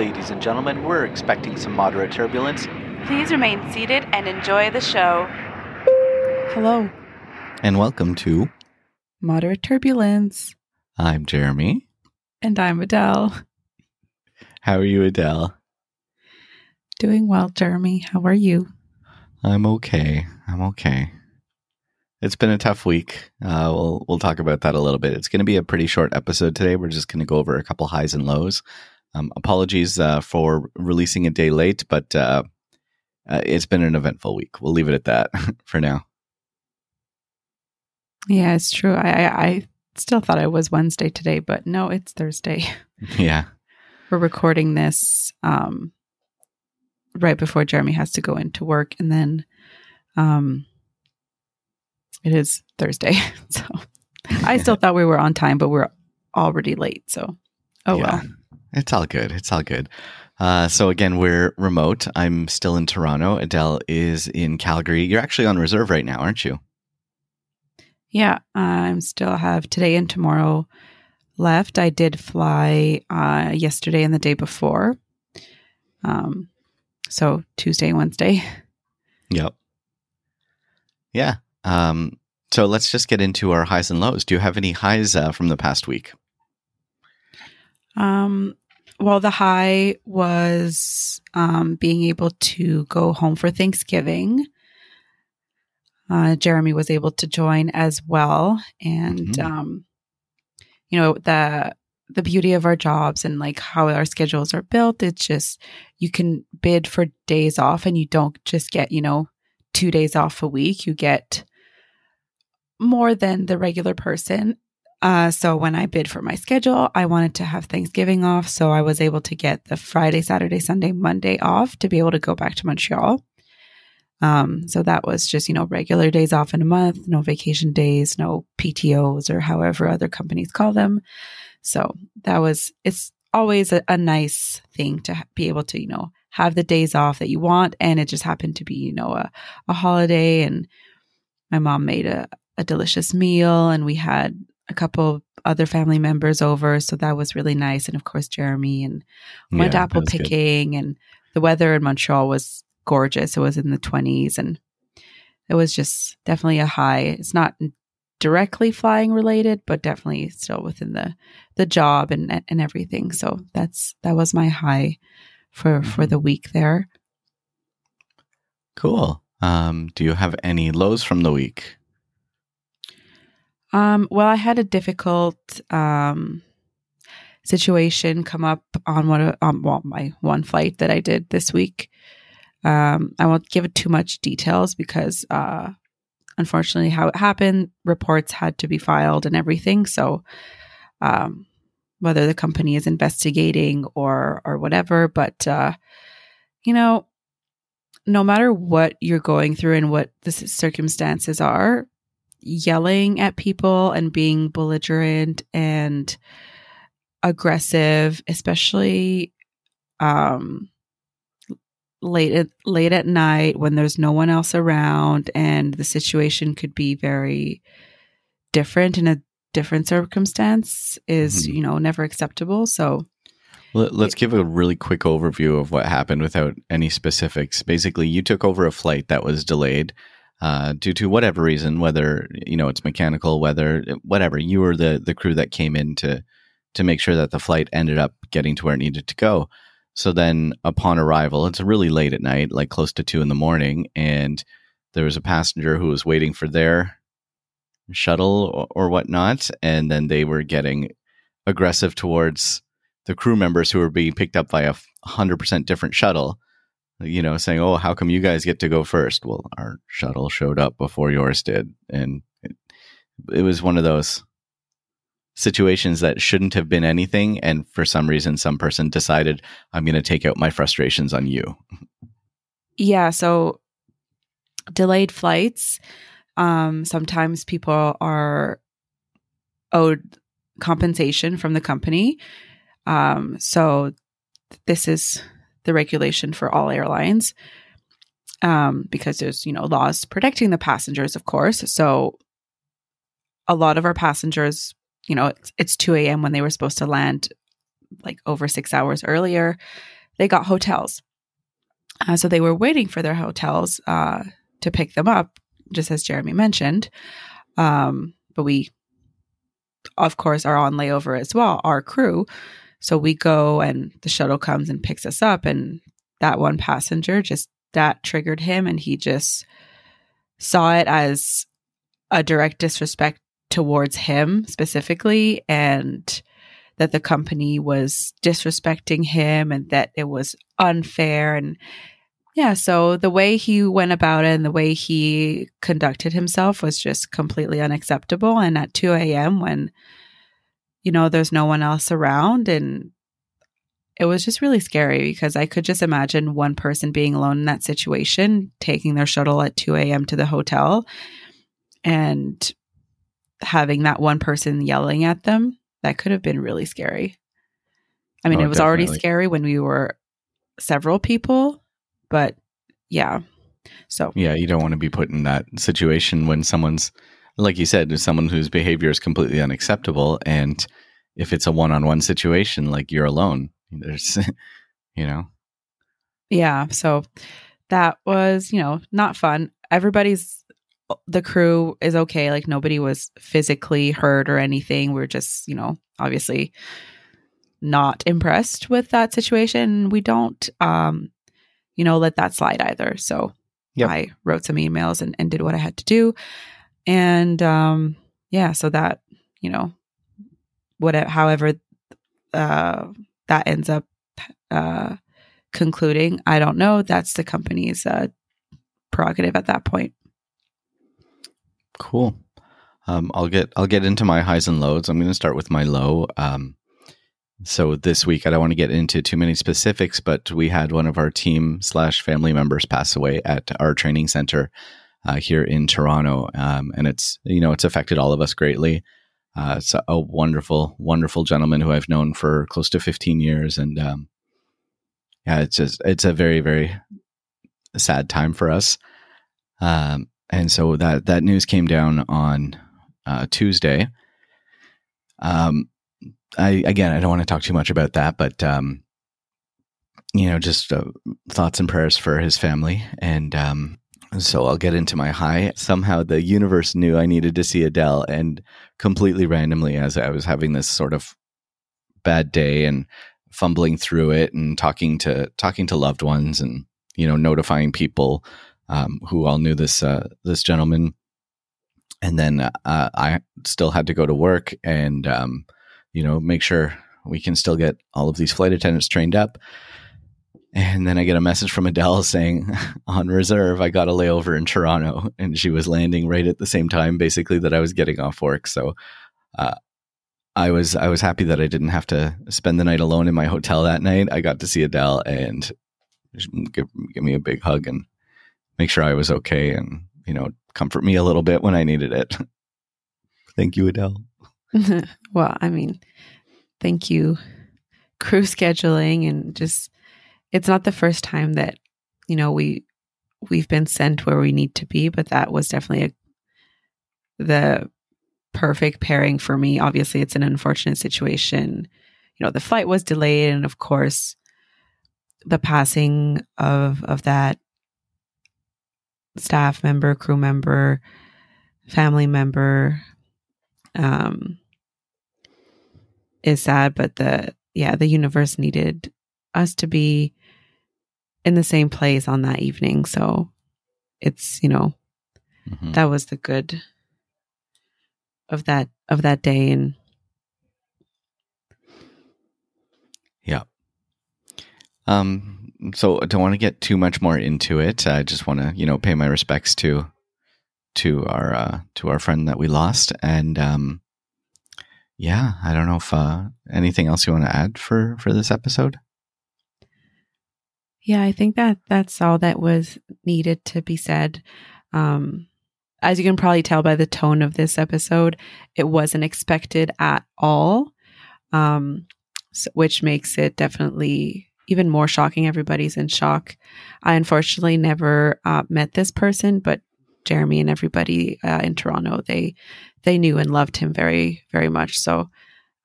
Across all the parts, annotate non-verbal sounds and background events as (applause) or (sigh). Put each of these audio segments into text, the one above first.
Ladies and gentlemen, we're expecting some moderate turbulence. Please remain seated and enjoy the show. Hello, And welcome to moderate turbulence. I'm Jeremie. And I'm Adele. How are you, Adele? Doing well, Jeremie. How are you? I'm okay. I'm okay. It's been a tough week. Uh, we'll we'll talk about that a little bit. It's going to be a pretty short episode today. We're just going to go over a couple highs and lows. Um, apologies uh, for releasing a day late, but uh, uh, it's been an eventful week. We'll leave it at that (laughs) for now. Yeah, it's true. I, I, I still thought it was Wednesday today, but no, it's Thursday. (laughs) Yeah. We're recording this um, right before Jeremie has to go into work, and then um, it is Thursday. (laughs) so I still thought we were on time, but we're already late. So oh Yeah. well. It's all good. It's all good. Uh, so again, we're remote. I'm still in Toronto. Adele is in Calgary. You're actually on reserve right now, aren't you? Yeah, I'm still have today and tomorrow left. I did fly uh, yesterday and the day before. Um, so Tuesday, Wednesday. (laughs) Yep. Yeah. Um, so let's just get into our highs and lows. Do you have any highs uh, from the past week? Um, well, the high was um, being able to go home for Thanksgiving. Uh, Jeremie was able to join as well, and Mhm. um, you know the the beauty of our jobs and like how our schedules are built. It's just you can bid for days off, and you don't just get you know two days off a week. You get more than the regular person, uh, so when I bid for my schedule, I wanted to have Thanksgiving off. So I was able to get the Friday, Saturday, Sunday, Monday off to be able to go back to Montreal. Um, so that was just, you know, regular days off in a month, no vacation days, no PTOs or however other companies call them. So that was, it's always a, a nice thing to ha- be able to, you know, have the days off that you want. And it just happened to be, you know, a, a holiday and my mom made a, a delicious meal and we had a couple other family members over. So that was really nice. And of course, Jeremie and went Yeah, apple that's good. picking and the weather in Montreal was gorgeous. It was in the 20s and it was just definitely a high. It's not directly flying related, but definitely still within the the job and and everything. So that's that was my high for for Mhm. the week there. Cool. Um, do you have any lows from the week? Um, well, I had a difficult um, situation come up on one well, my one flight that I did this week. Um, I won't give it too much details because, uh, unfortunately, how it happened, reports had to be filed and everything. So, um, whether the company is investigating or or whatever, but uh, you know, no matter what you're going through and what the circumstances are, yelling at people and being belligerent and aggressive, especially um, late at late at night when there's no one else around and the situation could be very different in a different circumstance is Mhm. you know never acceptable so let's give a really quick overview of what happened without any specifics. Basically, you took over a flight that was delayed uh, due to whatever reason, whether you know it's mechanical, whether whatever. You were the the crew that came in to to make sure that the flight ended up getting to where it needed to go. So then, upon arrival, it's really late at night, like close to two in the morning, and there was a passenger who was waiting for their shuttle or, or whatnot, and then they were getting aggressive towards the crew members who were being picked up by a hundred percent different shuttle. You know, saying, "Oh, how come you guys get to go first? Well, our shuttle showed up before yours did, and it, it was one of those situations that shouldn't have been anything. And for some reason, some person decided, "I'm going to take out my frustrations on you." Yeah, so delayed flights. Um, sometimes people are owed compensation from the company. Um, so this is the regulation for all airlines um, because there's you know laws protecting the passengers, of course. So a lot of our passengers, you know, it's, it's two a.m. when they were supposed to land like over six hours earlier, they got hotels. Uh, so they were waiting for their hotels uh, to pick them up, just as Jeremie mentioned. Um, but we, of course, are on layover as well, our crew. So we go and the shuttle comes and picks us up. And that one passenger just that triggered him. And he just saw it as a direct disrespect towards him specifically. And that the company was disrespecting him and that it was unfair and yeah, so the way he went about it and the way he conducted himself was just completely unacceptable. And at 2 a.m., when, you know, there's no one else around, and it was just really scary because I could just imagine one person being alone in that situation, taking their shuttle at 2 a.m. to the hotel and having that one person yelling at them. That could have been really scary. I mean, Oh, it was already scary when we were several people, but yeah. So, Yeah, you don't want to be put in that situation when someone's, like you said, to someone whose behavior is completely unacceptable. And if it's a one on one situation, like you're alone, there's, (laughs) you know, yeah. So that was, you know, not fun. Everybody's, the crew is okay. Like nobody was physically hurt or anything. We're just, you know, obviously not impressed with that situation. We don't, um, you know, let that slide either. So Yep. I wrote some emails and, and did what I had to do. And um, yeah, so that, you know, whatever, however uh, that ends up uh, concluding, I don't know. That's the company's uh, prerogative at that point. Cool. Um, I'll get I'll get into my highs and lows. I'm going to start with my low. Um, so this week, I don't want to get into too many specifics, but we had one of our team slash family members pass away at our training center uh, here in Toronto, um, and it's you know it's affected all of us greatly. Uh, it's a, a wonderful, wonderful gentleman who I've known for close to 15 years, and um, yeah, it's just it's a very very sad time for us. Um, and so that that news came down on uh, Tuesday. Um, I again, I don't want to talk too much about that, but um, you know, just uh, thoughts and prayers for his family, and um, so I'll get into my high. Somehow, the universe knew I needed to see Adele, and completely randomly, as I was having this sort of bad day and fumbling through it, and talking to talking to loved ones, and you know, notifying people um, who all knew this uh, this gentleman, and then uh, I still had to go to work and um, you know make sure we can still get all of these flight attendants trained up. And then I get a message from Adele saying, (laughs) on reserve, I got a layover in Toronto, and she was landing right at the same time, basically that I was getting off work. So, uh, I was I was happy that I didn't have to spend the night alone in my hotel that night. I got to see Adele and give, give me a big hug and make sure I was okay and, you know, comfort me a little bit when I needed it. (laughs) Thank you, Adele. (laughs) well, I mean, thank you, crew scheduling, and just it's not the first time that you know we we've been sent where we need to be, but that was definitely a, the perfect pairing for me. Obviously, it's an unfortunate situation. You know, the flight was delayed, and of course, the passing of of that staff member, crew member, family member um is sad but the yeah the universe needed us to be in the same place on that evening so it's you know Mhm. that was the good of that of that day and Yeah. Um, so I don't want to get too much more into it. I just want to, you know, pay my respects to to our uh, to our friend that we lost, and um, yeah, I don't know if uh, anything else you want to add for for this episode. Yeah i think that that's all that was needed to be said. Um as you can probably tell by the tone of this episode it wasn't expected at all um so, which makes it definitely even more shocking. Everybody's in shock. I unfortunately never uh, met this person but jeremie and everybody uh, in toronto they they knew and loved him very very much. So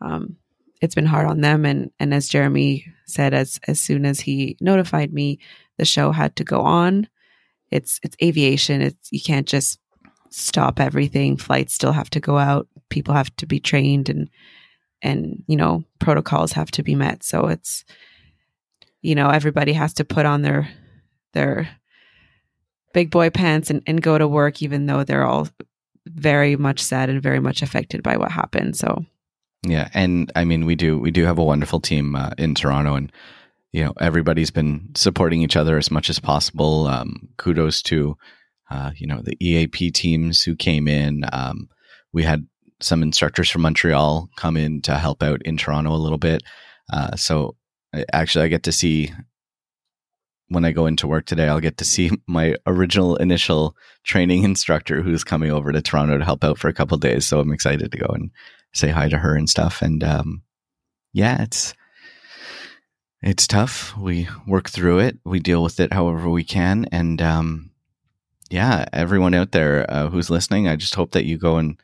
um it's been hard on them. And and as Jeremie said, as as soon as he notified me, the show had to go on. It's it's aviation. It's you can't just stop everything. Flights still have to go out. People have to be trained and and you know protocols have to be met. So it's you know everybody has to put on their their big boy pants and, and go to work, even though they're all very much sad and very much affected by what happened. So yeah, and I mean we do we do have a wonderful team uh, in Toronto, and you know everybody's been supporting each other as much as possible. Um, kudos to uh, you know the EAP teams who came in. Um, we had some instructors from Montreal come in to help out in Toronto a little bit. Uh, so actually, I get to see when I go into work today, I'll get to see (laughs) my original initial training instructor who's coming over to Toronto to help out for a couple days. So I'm excited to go and say hi to her and stuff. And um, yeah, it's it's tough. We work through it. We deal with it however we can. And um, yeah, everyone out there uh, who's listening, I just hope that you go and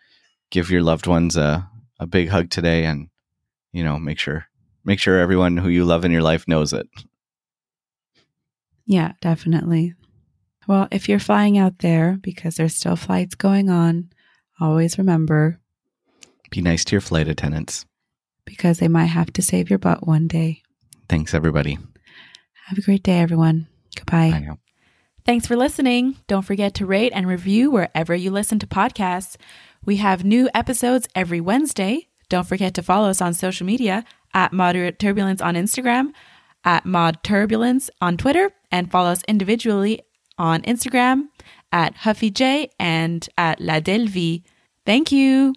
give your loved ones a a big hug today, and you know, make sure make sure everyone who you love in your life knows it. Yeah, definitely. Well, if you're flying out there because there's still flights going on, always remember be nice to your flight attendants because they might have to save your butt one day. Thanks, everybody. Have a great day, everyone. Goodbye. Thanks for listening. Don't forget to rate and review wherever you listen to podcasts. We have new episodes every Wednesday. Don't forget to follow us on social media at Moderate Turbulence on Instagram, at Mod Turbulence on Twitter, and follow us individually on Instagram at HuffyJ and at La Delvie. Thank you.